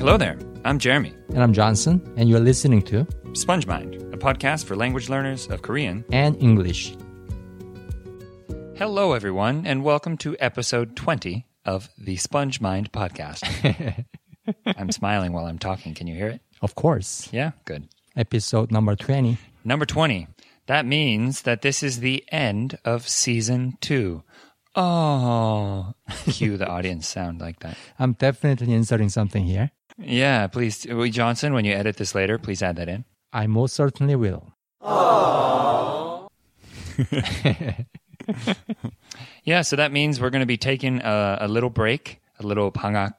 Hello there. I'm Jeremy. And I'm Johnson, and you're listening to Sponge Mind, a podcast for language learners of Korean. and English. Hello, everyone, and welcome to episode 20 of the Sponge Mind podcast. I'm smiling while I'm talking. Can you hear it? Of course. Yeah, good. Episode number 20. Number 20. That means that this is the end of season two. Oh, cue the audience sound like that. I'm definitely inserting something here. Yeah, please, Johnson, when you edit this later, please add that in. I most certainly will. Yeah, so that means we're going to be taking a, a little break, a little pangak,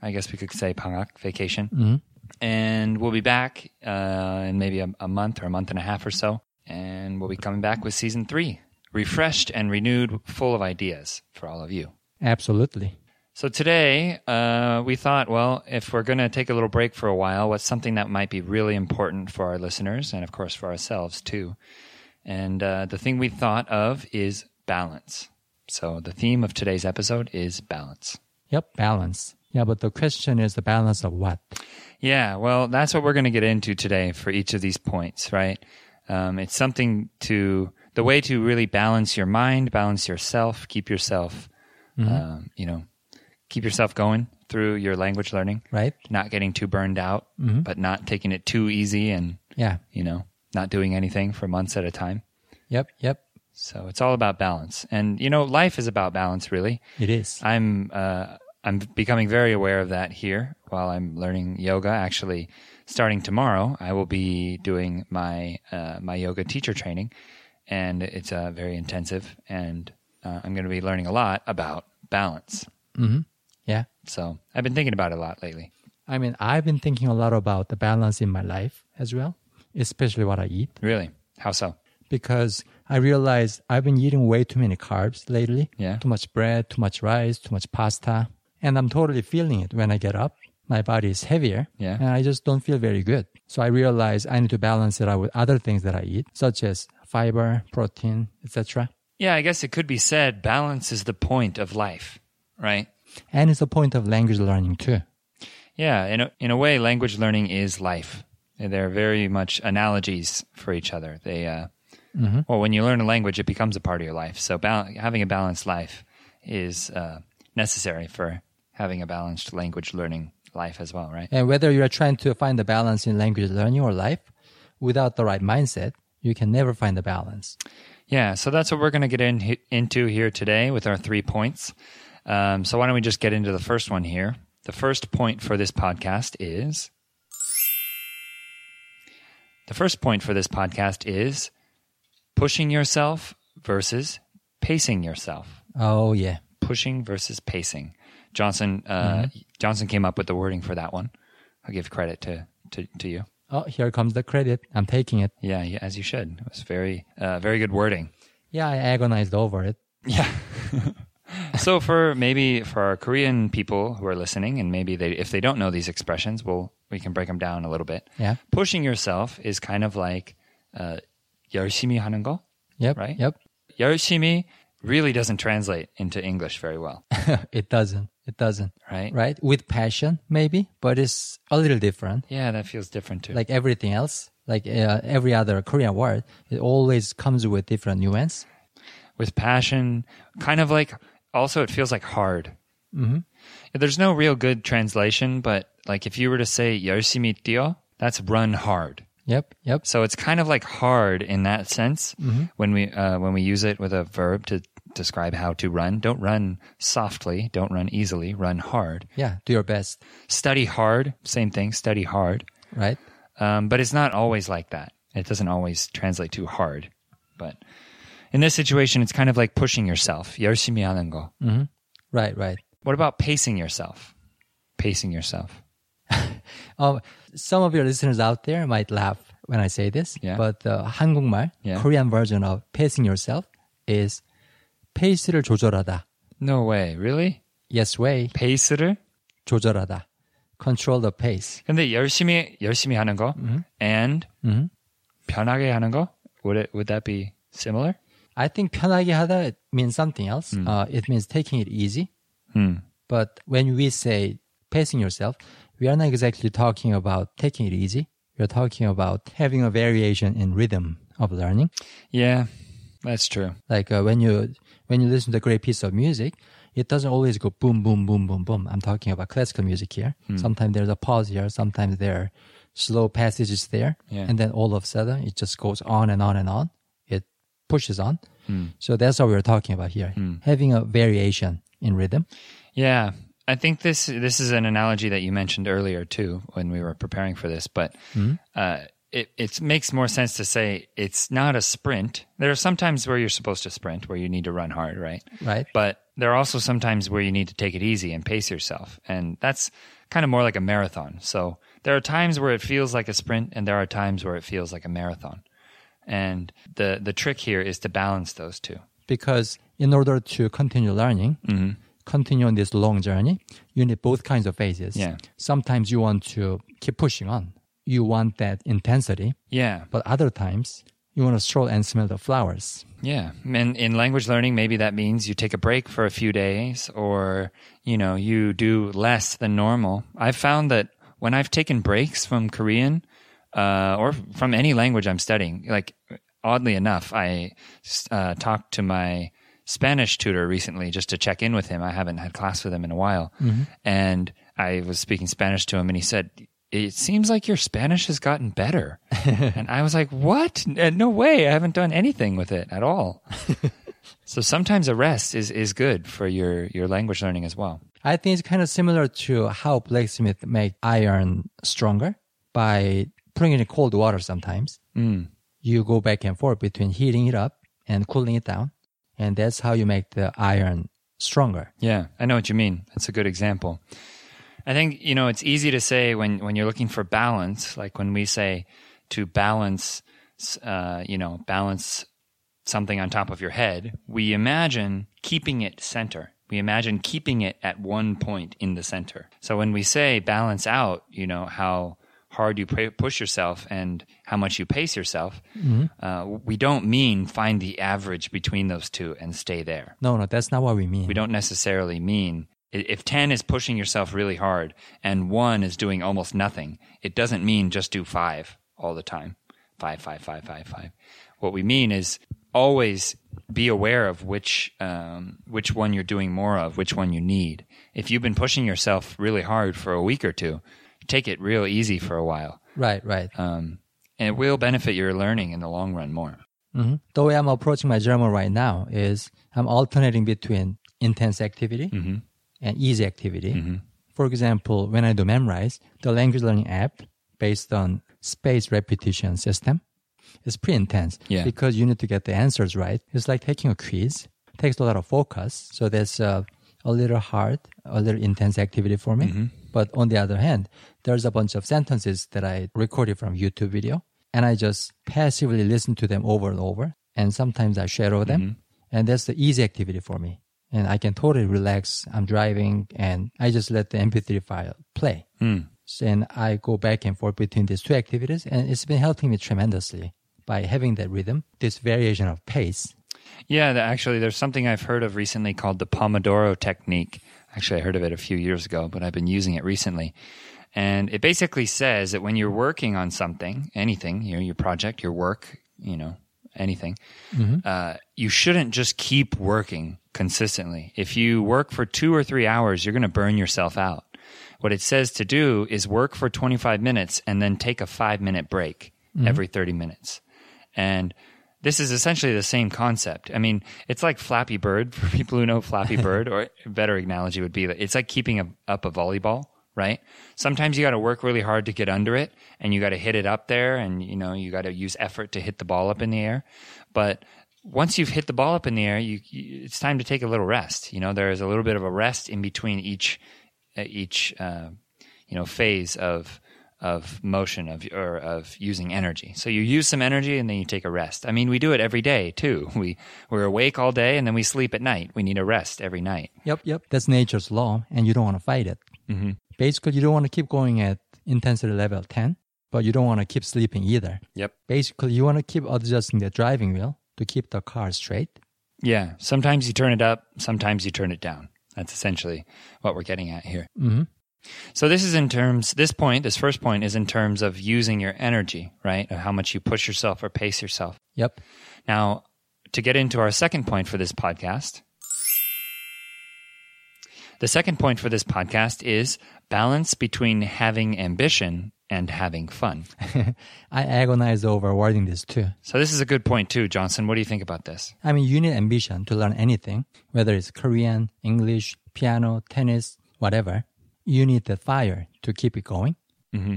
I guess we could say pangak vacation. And we'll be back uh, in maybe a, a month or a month and a half or so. And we'll be coming back with season three, refreshed and renewed, full of ideas for all of you. Absolutely. So today, uh, we thought, well, if we're going to take a little break for a while, what's something that might be really important for our listeners and, of course, for ourselves too? And uh, the thing we thought of is balance. So the theme of today's episode is balance. Yep, balance. Yeah, but the question is the balance of what? Yeah, well, that's what we're going to get into today for each of these points, right? Um, it's something to the way to really balance your mind, balance yourself, keep yourself, um, you know, keep yourself going through your language learning, Right? not getting too burned out, but not taking it too easy and Yeah. you know not doing anything for months at a time. Yep, yep. So it's all about balance, and you know, life is about balance, really. It is. I'm uh, I'm becoming very aware of that here while I'm learning yoga. Actually, starting tomorrow, I will be doing my uh, my yoga teacher training, and it's uh, very intensive, and uh, I'm going to be learning a lot about balance. Yeah. So I've been thinking about it a lot lately. I mean, I've been thinking a lot about the balance in my life as well, especially what I eat, Really, how so? because I realized I've been eating way too many carbs lately. Yeah. Too much bread, too much rice, too much pasta. And I'm totally feeling it when I get up. My body is heavier. Yeah. And I just don't feel very good. So I realized I need to balance it out with other things that I eat, such as fiber, protein, etc. Yeah, I guess it could be said balance is the point of life, right? And it's a point of language learning too. Yeah, in a, in a way, language learning is life. They're very much analogies for each other. They, uh, well, when you learn a language, it becomes a part of your life. So bal- having a balanced life is uh, necessary for having a balanced language learning life as well, right? And whether you're trying to find the balance in language learning or life, without the right mindset, you can never find the balance. Yeah, so that's what we're going to get in, into here today with our three points. Um, so why don't we just get into the first one here? The first point for this podcast is the first point for this podcast is pushing yourself versus pacing yourself. Oh, yeah. Pushing versus pacing. Johnson uh, Johnson came up with the wording for that one. I'll give credit to to, to you. Oh, here comes the credit. I'm taking it. Yeah, yeah, as you should. It was very uh, very good wording. Yeah, I agonized over it. Yeah. so for maybe for our Korean people who are listening, and maybe they if they don't know these expressions, we'll we can break them down a little bit. Yeah. Pushing yourself is kind of like uh, 열심히 하는 거, Yep. right? Yep. 열심히 really doesn't translate into English very well, it doesn't. It doesn't. right? Right? With passion, maybe, but it's a little different. Yeah, that feels different too. Like everything else, like uh, every other Korean word, it always comes with different nuance. with passion, kind of like also it feels like hard. Mm-hmm. There's no real good translation, but like if you were to say 열심히 뛰어, that's run hard. Yep. Yep. So it's kind of like hard in that sense when we uh, when we use it with a verb to describe how to run. Don't run softly. Don't run easily. Run hard. Yeah. Do your best. Study hard. Same thing. Study hard. Right? Um, but it's not always like that. It doesn't always translate too hard. But in this situation, it's kind of like pushing yourself. 열심히 하는 거. Right. Right. What about pacing yourself? Pacing yourself. Oh, some of your listeners out there might laugh when I say this, Yeah. but the 한국말 Yeah. Korean version of pacing yourself is 페이스를 조절하다. No way. Really? Yes way. 페이스를? 조절하다. Control the pace. 근데 열심히 열심히 하는 거 and 편하게 하는 거 would it would that be similar? I think 편하게 하다 it means something else. Uh, it means taking it easy. Hmm. But when we say pacing yourself, we are not exactly talking about taking it easy. We're talking about having a variation in rhythm of learning. Yeah, that's true. Like uh, when you when you listen to a great piece of music, it doesn't always go boom, boom, boom, boom, boom. I'm talking about classical music here. Hmm. Sometimes there's a pause here. Sometimes there are slow passages there. Yeah. And then all of a sudden it just goes on and on and on. Pushes on. Hmm. So that's what we're talking about here. Having a variation in rhythm. Yeah, I think this this is an analogy that you mentioned earlier too when we were preparing for this, but uh, it it makes more sense to say it's not a sprint. There are sometimes where you're supposed to sprint, where you need to run hard, right? Right. But there are also sometimes where you need to take it easy and pace yourself, and that's kind of more like a marathon. So there are times where it feels like a sprint, and there are times where it feels like a marathon. And the the trick here is to balance those two. Because in order to continue learning, Mm-hmm. continue on this long journey, you need both kinds of phases. Yeah. Sometimes you want to keep pushing on. You want that intensity, Yeah, but other times you want to stroll and smell the flowers. Yeah. And in language learning, maybe that means you take a break for a few days or, you know, you do less than normal. I've found that when I've taken breaks from Korean uh, or from any language I'm studying, like oddly enough, I uh, talked to my Spanish tutor recently just to check in with him. I haven't had class with him in a while. And I was speaking Spanish to him and he said, it seems like your Spanish has gotten better. and I was like, what? Uh, No way. I haven't done anything with it at all. so sometimes a rest is, is good for your, your language learning as well. I think it's kind of similar to how blacksmith make iron stronger by putting it in cold water sometimes. Mm. You go back and forth between heating it up and cooling it down. And that's how you make the iron stronger. Yeah, I know what you mean. That's a good example. I think, you know, it's easy to say when, when you're looking for balance, like when we say to balance, uh, you know, balance something on top of your head, we imagine keeping it center. We imagine keeping it at one point in the center. So when we say balance out, you know, how hard you pu- push yourself and how much you pace yourself, uh, we don't mean find the average between those two and stay there. No, no, that's not what we mean. We don't necessarily mean if 10 is pushing yourself really hard and 1 is doing almost nothing, it doesn't mean just do 5 all the time. 5, 5, 5, 5, 5. What we mean is always be aware of which, um, which one you're doing more of, which one you need. If you've been pushing yourself really hard for a week or two, take it real easy for a while. Right, right. Um, and it will benefit your learning in the long run more. hmm The way I'm approaching my German right now is I'm alternating between intense activity Mm-hmm. and easy activity. For example, when I do Memrise, the language learning app based on space repetition system is pretty intense Yeah. because you need to get the answers right. It's like taking a quiz. It takes a lot of focus. So that's uh, a little hard, a little intense activity for me. But on the other hand, there's a bunch of sentences that I recorded from YouTube video and I just passively listen to them over and over. And sometimes I shadow them. Mm-hmm. And that's the easy activity for me. And I can totally relax. I'm driving and I just let the MP3 file play. So, and I go back and forth between these two activities. And it's been helping me tremendously by having that rhythm, this variation of pace. Yeah, actually, there's something I've heard of recently called the Pomodoro technique. Actually, I heard of it a few years ago, but I've been using it recently. And it basically says that when you're working on something, anything, you know, your project, your work, you know, anything, uh, you shouldn't just keep working consistently. If you work for two or three hours, you're going to burn yourself out. What it says to do is work for 25 minutes and then take a five minute break every 30 minutes. And this is essentially the same concept. I mean, it's like Flappy Bird for people who know Flappy Bird, or a better analogy would be that it's like keeping a, up a volleyball, right? Sometimes you got to work really hard to get under it and you got to hit it up there and, you know, you got to use effort to hit the ball up in the air. But once you've hit the ball up in the air, you, you it's time to take a little rest. You know, there is a little bit of a rest in between each, uh, each, uh, you know, phase of, of motion of or of using energy. So you use some energy and then you take a rest. I mean, we do it every day too. We we're awake all day and then we sleep at night. We need a rest every night. Yep, yep. That's nature's law, and you don't want to fight it. Mm-hmm. Basically, you don't want to keep going at intensity level 10, but you don't want to keep sleeping either. Yep. Basically, you want to keep adjusting the driving wheel to keep the car straight. Yeah. Sometimes you turn it up. Sometimes you turn it down. That's essentially what we're getting at here. hmm So this is in terms. This point, this first point, is in terms of using your energy, right? Of how much you push yourself or pace yourself. Yep. Now, to get into our second point for this podcast, the second point for this podcast is balance between having ambition and having fun. I agonize over wording this too. So this is a good point too, Johnson. What do you think about this? I mean, you need ambition to learn anything, whether it's Korean, English, piano, tennis, whatever. You need the fire to keep it going,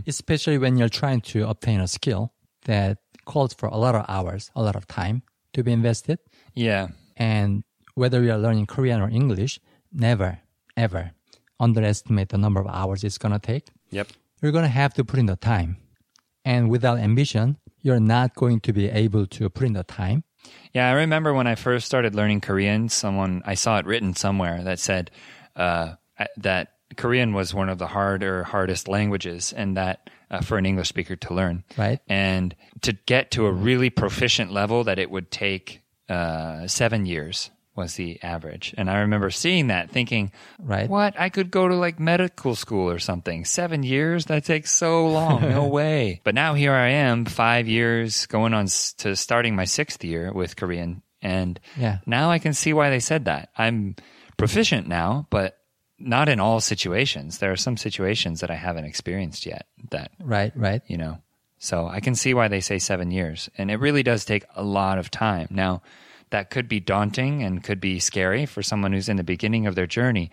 especially when you're trying to obtain a skill that calls for a lot of hours, a lot of time to be invested. Yeah. And whether you are learning Korean or English, never, ever underestimate the number of hours it's going to take. Yep. You're going to have to put in the time. And without ambition, you're not going to be able to put in the time. Yeah, I remember when I first started learning Korean, someone I saw it written somewhere that said uh, that Korean was one of the harder, hardest languages, and that uh, for an English speaker to learn, Right. And to get to a really proficient level, that it would take uh, seven years was the average. And I remember seeing that, thinking, Right. What? I could go to like medical school or something. Seven years? That takes so long. No way. But now here I am, five years going on to starting my sixth year with Korean. And Yeah. now I can see why they said that. I'm proficient now, but not in all situations. There are some situations that I haven't experienced yet that, Right, right. you know, so I can see why they say seven years. And it really does take a lot of time. Now, that could be daunting and could be scary for someone who's in the beginning of their journey.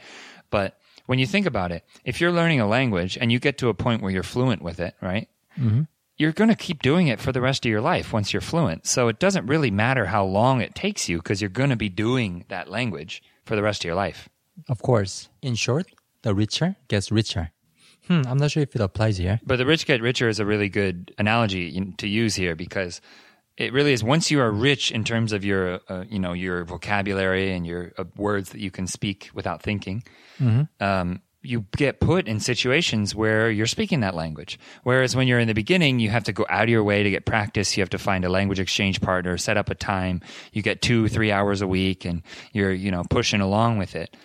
But when you think about it, if you're learning a language and you get to a point where you're fluent with it, right? Mm-hmm. You're going to keep doing it for the rest of your life once you're fluent. So it doesn't really matter how long it takes you because you're going to be doing that language for the rest of your life. Of course. In short, the richer gets richer. Hmm, I'm not sure if it applies here. But the rich get richer is a really good analogy to use here because it really is once you are rich in terms of your uh, you know your vocabulary and your uh, words that you can speak without thinking um, you get put in situations where you're speaking that language. Whereas when you're in the beginning you have to go out of your way to get practice. You have to find a language exchange partner set up a time. You get two three hours a week and you're you know pushing along with it.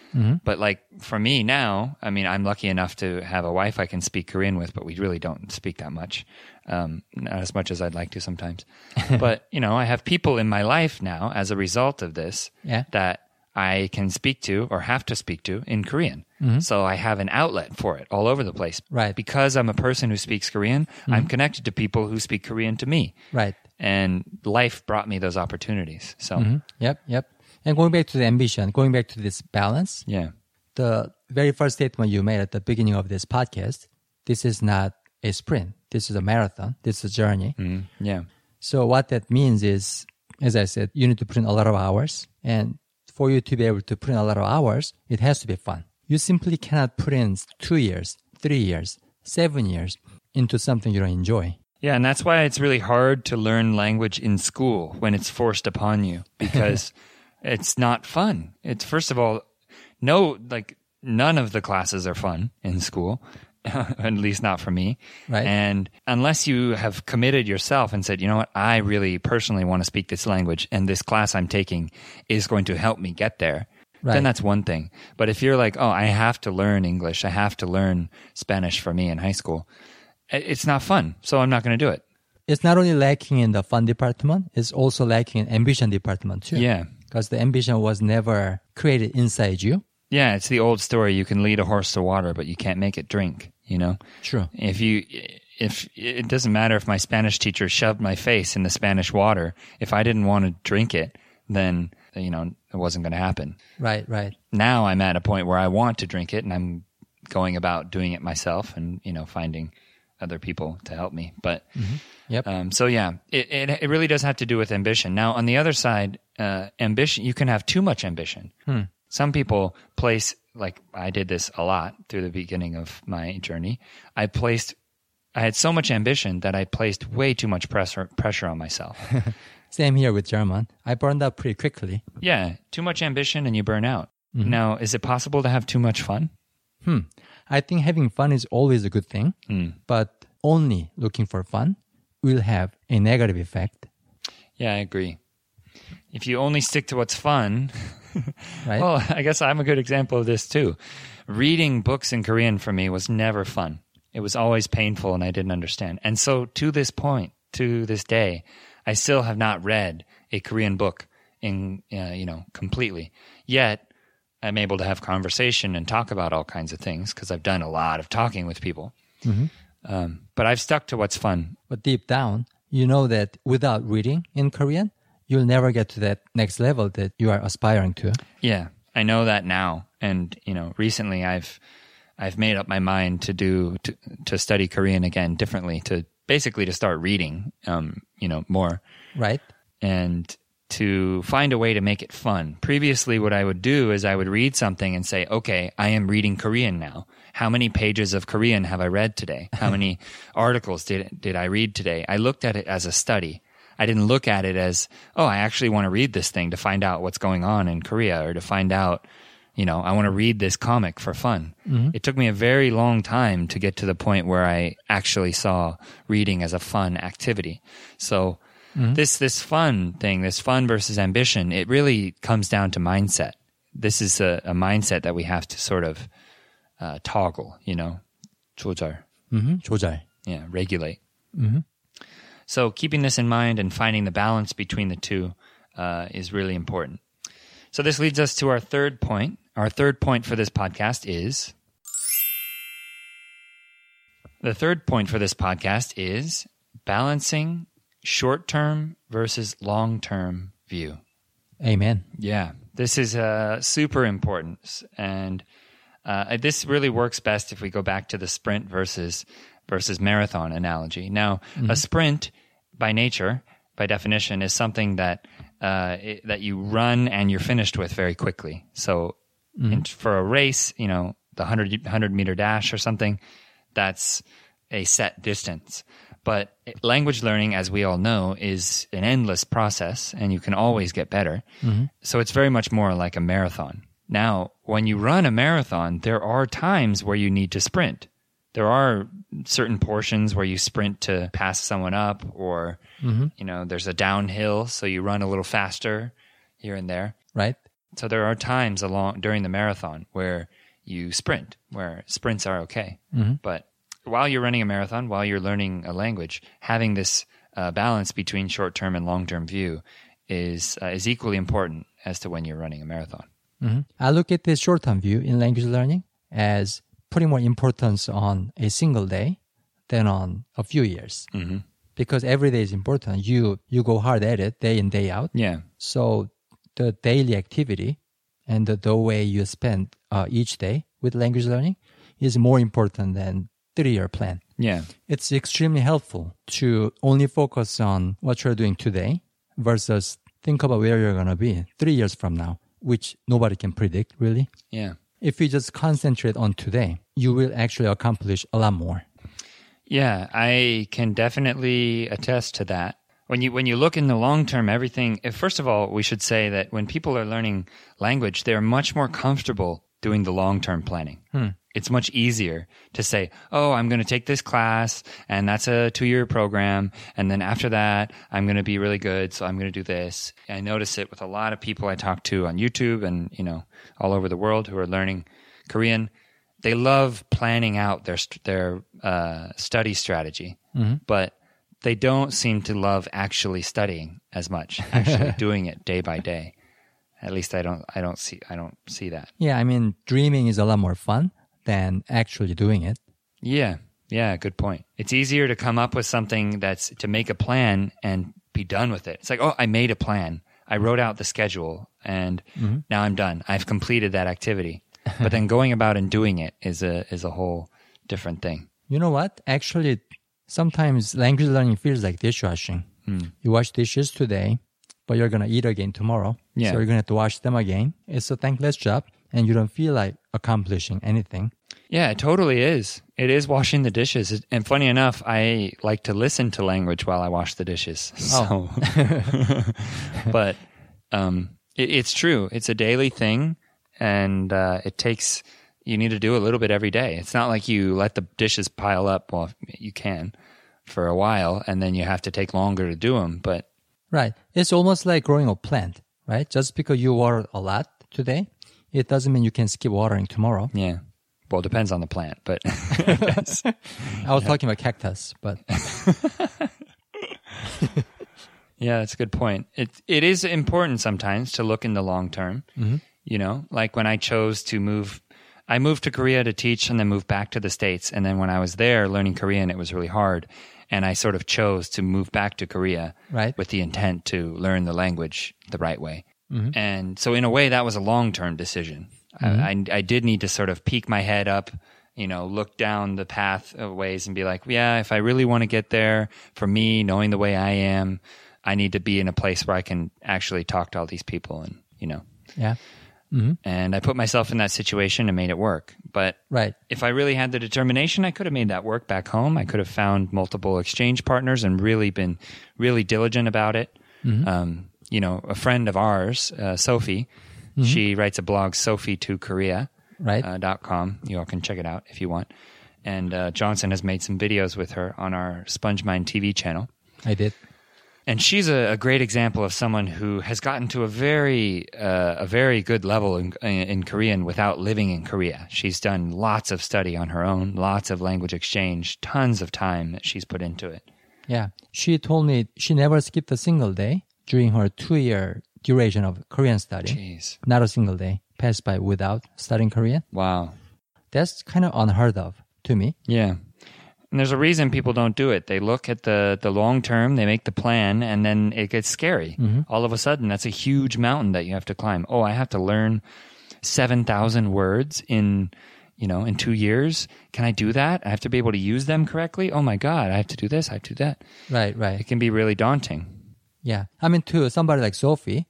But like for me now i mean i'm lucky enough to have a wife i can speak korean with but we really don't speak that much. Um, not as much as i'd like to sometimes. But you know i have people in my life now as a result of this Yeah. that I can speak to or have to speak to in Korean. So I have an outlet for it all over the place. Right. Because I'm a person who speaks Korean, I'm connected to people who speak Korean to me. Right. And life brought me those opportunities. So, Mhm. Yep, yep. And going back to the ambition, going back to this balance, yeah. the very first statement you made at the beginning of this podcast, this is not a sprint. This is a marathon. This is a journey. Mm, yeah. So what that means is, as I said, you need to put in a lot of hours. And for you to be able to put in a lot of hours, it has to be fun. You simply cannot put in two years, three years, seven years into something you don't enjoy. Yeah, and that's why it's really hard to learn language in school when it's forced upon you because it's not fun. It's first of all, no, like none of the classes are fun in school, at least not for me. Right. And unless you have committed yourself and said, you know what, I really personally want to speak this language and this class I'm taking is going to help me get there. Right. Then that's one thing. But if you're like, oh, I have to learn English, I have to learn Spanish for me in high school, it's not fun. So I'm not going to do it. It's not only lacking in the fun department, it's also lacking in ambition department too. Yeah. Because the ambition was never created inside you. Yeah, it's the old story. You can lead a horse to water, but you can't make it drink, you know? True. If you, if it doesn't matter if my Spanish teacher shoved my face in the Spanish water, if I didn't want to drink it, then, you know, it wasn't going to happen. Right, right. Now I'm at a point where I want to drink it and I'm going about doing it myself and, you know, finding other people to help me. But, Yep. um, so yeah, it, it it really does have to do with ambition. Now, on the other side, uh, ambition you can have too much ambition. Some people place like I did this a lot through the beginning of my journey. I placed I had so much ambition that I placed way too much pressure pressure on myself. Same here with German. I burned out pretty quickly. yeah, too much ambition and you burn out. Now, is it possible to have too much fun? Hmm. I think having fun is always a good thing, but only looking for fun will have a negative effect. Yeah, I agree. If you only stick to what's fun, right? Well, I guess I'm a good example of this too. Reading books in Korean for me was never fun. It was always painful and I didn't understand. And so to this point, to this day, I still have not read a Korean book in, uh, you know, completely. Yet I'm able to have conversation and talk about all kinds of things because I've done a lot of talking with people. Um, but I've stuck to what's fun. but deep down, you know that without reading in Korean, you'll never get to that next level that you are aspiring to. Yeah, I know that now, and you know, recently I've I've made up my mind to do to, to study Korean again differently, to basically to start reading, um, you know, more Right? and to find a way to make it fun. Previously, what I would do is I would read something and say, okay, I am reading Korean now. How many pages of Korean have I read today? How many articles did, did I read today? I looked at it as a study. I didn't look at it as, oh, I actually want to read this thing to find out what's going on in Korea or to find out, you know, I want to read this comic for fun. It took me a very long time to get to the point where I actually saw reading as a fun activity. So, this this fun thing, this fun versus ambition, it really comes down to mindset. This is a, a mindset that we have to sort of uh, toggle, you know, 조절, Mm-hmm. 조절. yeah, regulate. So keeping this in mind and finding the balance between the two uh, is really important. So this leads us to our third point. Our third point for this podcast is the third point for this podcast is balancing short term versus long term view. Amen. Yeah, this is uh, super important, and uh, this really works best if we go back to the sprint versus versus marathon analogy. Now, a sprint, by nature, by definition, is something that uh, it, that you run and you're finished with very quickly. So, in, for a race, you know, the 100, 100 meter dash or something, that's a set distance. But language learning, as we all know, is an endless process and you can always get better. So it's very much more like a marathon. Now, when you run a marathon, there are times where you need to sprint. There are certain portions where you sprint to pass someone up or, you know, there's a downhill. So you run a little faster here and there. Right? So there are times along during the marathon where you sprint, where sprints are okay. But while you're running a marathon, while you're learning a language, having this uh, balance between short-term and long-term view is uh, is equally important as to when you're running a marathon. hmm I look at this short-term view in language learning as putting more importance on a single day than on a few years. Mhm. Because every day is important. You you go hard at it day in day out. Yeah, So the daily activity and the, the way you spend uh, each day with language learning is more important than three-year plan. yeah, It's extremely helpful to only focus on what you're doing today versus think about where you're going to be three years from now, which nobody can predict really. yeah. If you just concentrate on today, you will actually accomplish a lot more. Yeah, I can definitely attest to that. When you when you look in the long term, everything. eh, First of all, we should say that when people are learning language, they're much more comfortable doing the long term planning. It's much easier to say, "Oh, I'm going to take this class, and that's a two year program, and then after that, I'm going to be really good, so I'm going to do this." I notice it with a lot of people I talk to on YouTube and you know all over the world who are learning Korean they love planning out their their uh, study strategy, but they don't seem to love actually studying as much, actually doing it day by day. At least I don't I don't see I don't see that. Yeah, I mean, dreaming is a lot more fun than actually doing it. Yeah, yeah, good point. It's easier to come up with something that's to make a plan and be done with it. It's like, oh, I made a plan. I wrote out the schedule and mm-hmm. now I'm done. I've completed that activity. But then going about and doing it is a is a whole different thing. You know what? Actually, sometimes language learning feels like dishwashing. Hmm. You wash dishes today, but you're going to eat again tomorrow. Yeah. So you're going to have to wash them again. It's a thankless job, and you don't feel like accomplishing anything. Yeah, it totally is. It is washing the dishes. And funny enough, I like to listen to language while I wash the dishes. So, but um, it, it's true. It's a daily thing, and uh, it takes. You need to do a little bit every day. It's not like you let the dishes pile up. Well, you can for a while, and then you have to take longer to do them. But Right. It's almost like growing a plant, right? Just because you water a lot today, it doesn't mean you can skip watering tomorrow. Yeah. Well, it depends on the plant, but I was talking about cactus, but yeah, that's a good point. It it is important sometimes to look in the long term. Mm-hmm. You know, like when I chose to move, I moved to Korea to teach and then moved back to the states. And then when I was there learning Korean, it was really hard, and I sort of chose to move back to Korea Right. with the intent to learn the language the right way. Mm-hmm. And so, in a way, that was a long term decision. I, mm-hmm. I, I did need to sort of peek my head up, you know, look down the path of ways and be like, yeah, if I really want to get there, for me, knowing the way I am, I need to be in a place where I can actually talk to all these people and, you know, yeah, mm-hmm. and I put myself in that situation and made it work. But right. if I really had the determination, I could have made that work back home. I could have found multiple exchange partners and really been really diligent about it. Um, you know, a friend of ours, uh, Sophie, she writes a blog, Sophie to Korea. Right. Uh, dot com. You all can check it out if you want. And uh, Johnson has made some videos with her on our SpongeMind TV channel. I did. And she's a, a great example of someone who has gotten to a very uh, a very good level in, in Korean without living in Korea. She's done lots of study on her own, lots of language exchange, tons of time that she's put into it. Yeah. She told me she never skipped a single day during her two year duration of Korean study. Jeez, Not a single day passed by without studying Korean. wow, That's kind of unheard of to me. yeah. And there's a reason people don't do it. They look at the the long term, they make the plan, and then it gets scary. Mm-hmm. All of a sudden, that's a huge mountain that you have to climb. Oh, I have to learn seven thousand words in you know in two years. Can I do that? I have to be able to use them correctly. Oh my god, I have to do this. I have to do that. Right, right. It can be really daunting. Yeah. I mean, to somebody like Sophie,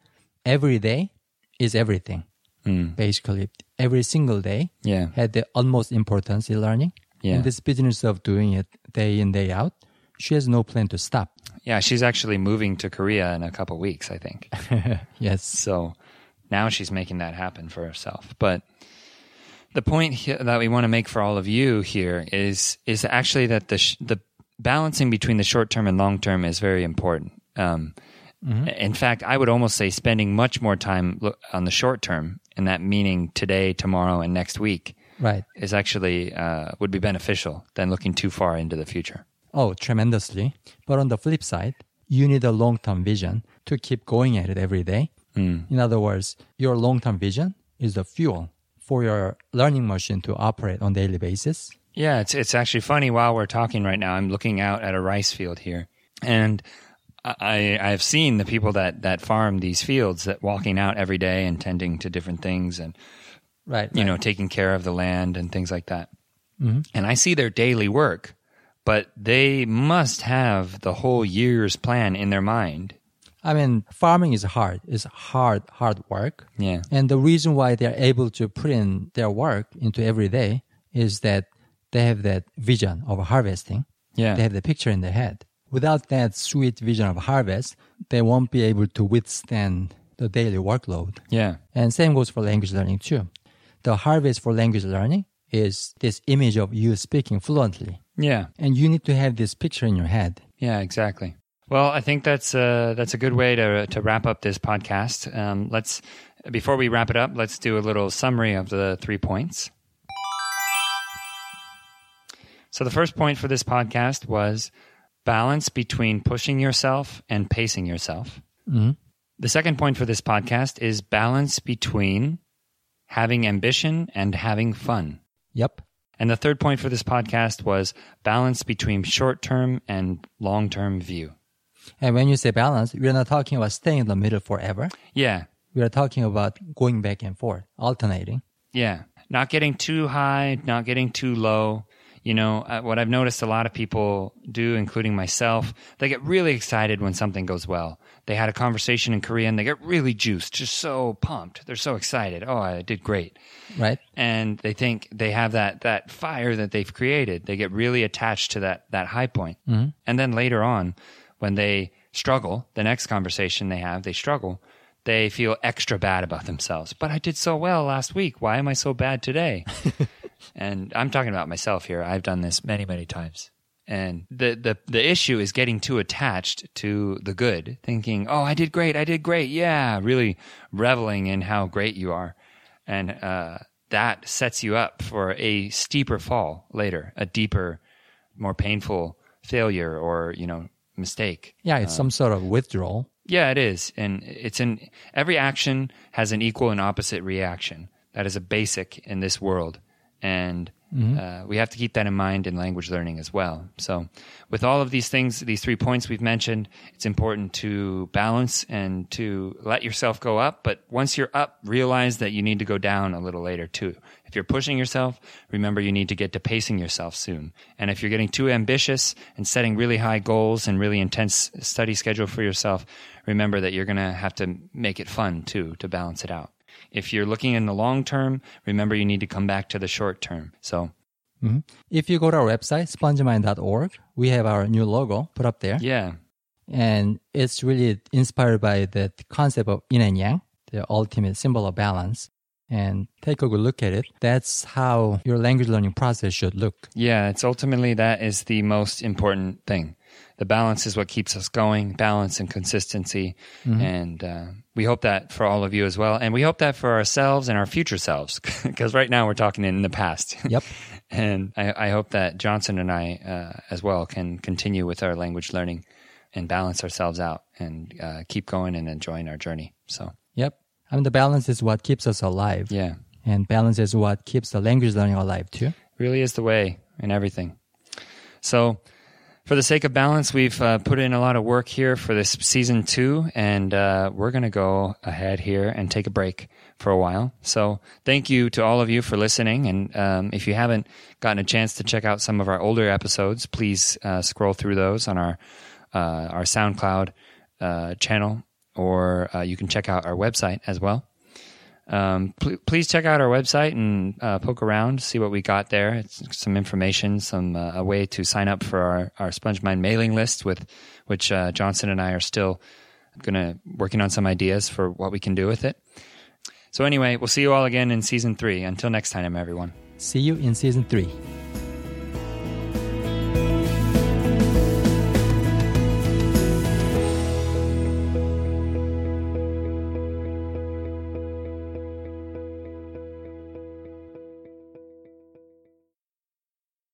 every day is everything. Mm. Basically, every single day Yeah, had the utmost importance in learning. Yeah. In this business of doing it day in, day out, she has no plan to stop. yeah. She's actually moving to Korea in a couple weeks, I think. Yes. So now she's making that happen for herself. But the point he- that we want to make for all of you here is is actually that the sh- the balancing between the short term and long term is very important. Um, In fact, I would almost say spending much more time on the short term, and that meaning today, tomorrow, and next week, Right. is actually uh, would be beneficial than looking too far into the future. Oh, tremendously. But on the flip side, you need a long term vision to keep going at it every day. In other words, your long term vision is the fuel for your learning machine to operate on a daily basis. Yeah, it's it's actually funny. While we're talking right now, I'm looking out at a rice field here, and I I've seen the people that that farm these fields that walking out every day and tending to different things and Right. you know taking care of the land and things like that. Mm-hmm. And I see their daily work, but they must have the whole year's plan in their mind. I mean, farming is hard. It's hard, hard work. Yeah, And the reason why they're able to put in their work into every day is that they have that vision of harvesting. yeah, They have the picture in their head. Without that sweet vision of harvest, they won't be able to withstand the daily workload. yeah, And same goes for language learning too. The harvest for language learning is this image of you speaking fluently. yeah. And you need to have this picture in your head. Yeah, exactly. Well, I think that's uh, that's a good way to to wrap up this podcast. Um, let's before we wrap it up, let's do a little summary of the three points. So the first point for this podcast was balance between pushing yourself and pacing yourself. Mm-hmm. The second point for this podcast is balance between having ambition and having fun. Yep. And the third point for this podcast was balance between short term and long term view. And when you say balance, we're not talking about staying in the middle forever. Yeah, We are talking about going back and forth, alternating. yeah. Not getting too high, not getting too low. You know, uh, what I've noticed a lot of people do, including myself, they get really excited when something goes well. They had a conversation in Korean, they get really juiced, just so pumped. They're so excited. Oh, I did great. Right? and they think they have that that fire that they've created. They get really attached to that that high point. Mm-hmm. and then later on, when they struggle, the next conversation they have, they struggle. They feel extra bad about themselves. But I did so well last week. Why am I so bad today? and I'm talking about myself here. I've done this many, many times. And the, the, the issue is getting too attached to the good, thinking, oh, I did great, I did great, yeah, really reveling in how great you are. And uh, that sets you up for a steeper fall later, a deeper, more painful failure or, you know, mistake. Yeah, it's some sort of withdrawal. Yeah, it is. And it's in every action has an equal and opposite reaction. That is a basic in this world. And uh, we have to keep that in mind in language learning as well. So, with all of these things, these three points we've mentioned, it's important to balance and to let yourself go up. But once you're up, realize that you need to go down a little later too. If you're pushing yourself, remember you need to get to pacing yourself soon. And if you're getting too ambitious and setting really high goals and really intense study schedule for yourself, remember that you're going to have to make it fun too to balance it out. If you're looking in the long term, remember you need to come back to the short term. So, mm-hmm. If you go to our website, spongemind.org, we have our new logo put up there. yeah, And it's really inspired by the concept of yin and yang, the ultimate symbol of balance. And take a good look at it. That's how your language learning process should look. Yeah, it's ultimately that is the most important thing. The balance is what keeps us going, balance and consistency. And uh, we hope that for all of you as well. And we hope that for ourselves and our future selves, because right now we're talking in the past. Yep. and I, I hope that Johnson and I uh, as well can continue with our language learning and balance ourselves out and uh, keep going and enjoying our journey. So, Yep. I mean, the balance is what keeps us alive. yeah, And balance is what keeps the language learning alive too. really is the way in everything. So, for the sake of balance, we've uh, put in a lot of work here for this season two, and uh, we're going to go ahead here and take a break for a while. So, thank you to all of you for listening. And um, if you haven't gotten a chance to check out some of our older episodes, please uh, scroll through those on our uh, our SoundCloud uh, channel, or uh, you can check out our website as well um, pl- please check out our website and uh, poke around, see what we got there. It's some information, some uh, a way to sign up for our our SpongeMind mailing list, with which uh, Johnson and I are still gonna working on some ideas for what we can do with it. So anyway, we'll see you all again in season three. Until next time, everyone. See you in season three.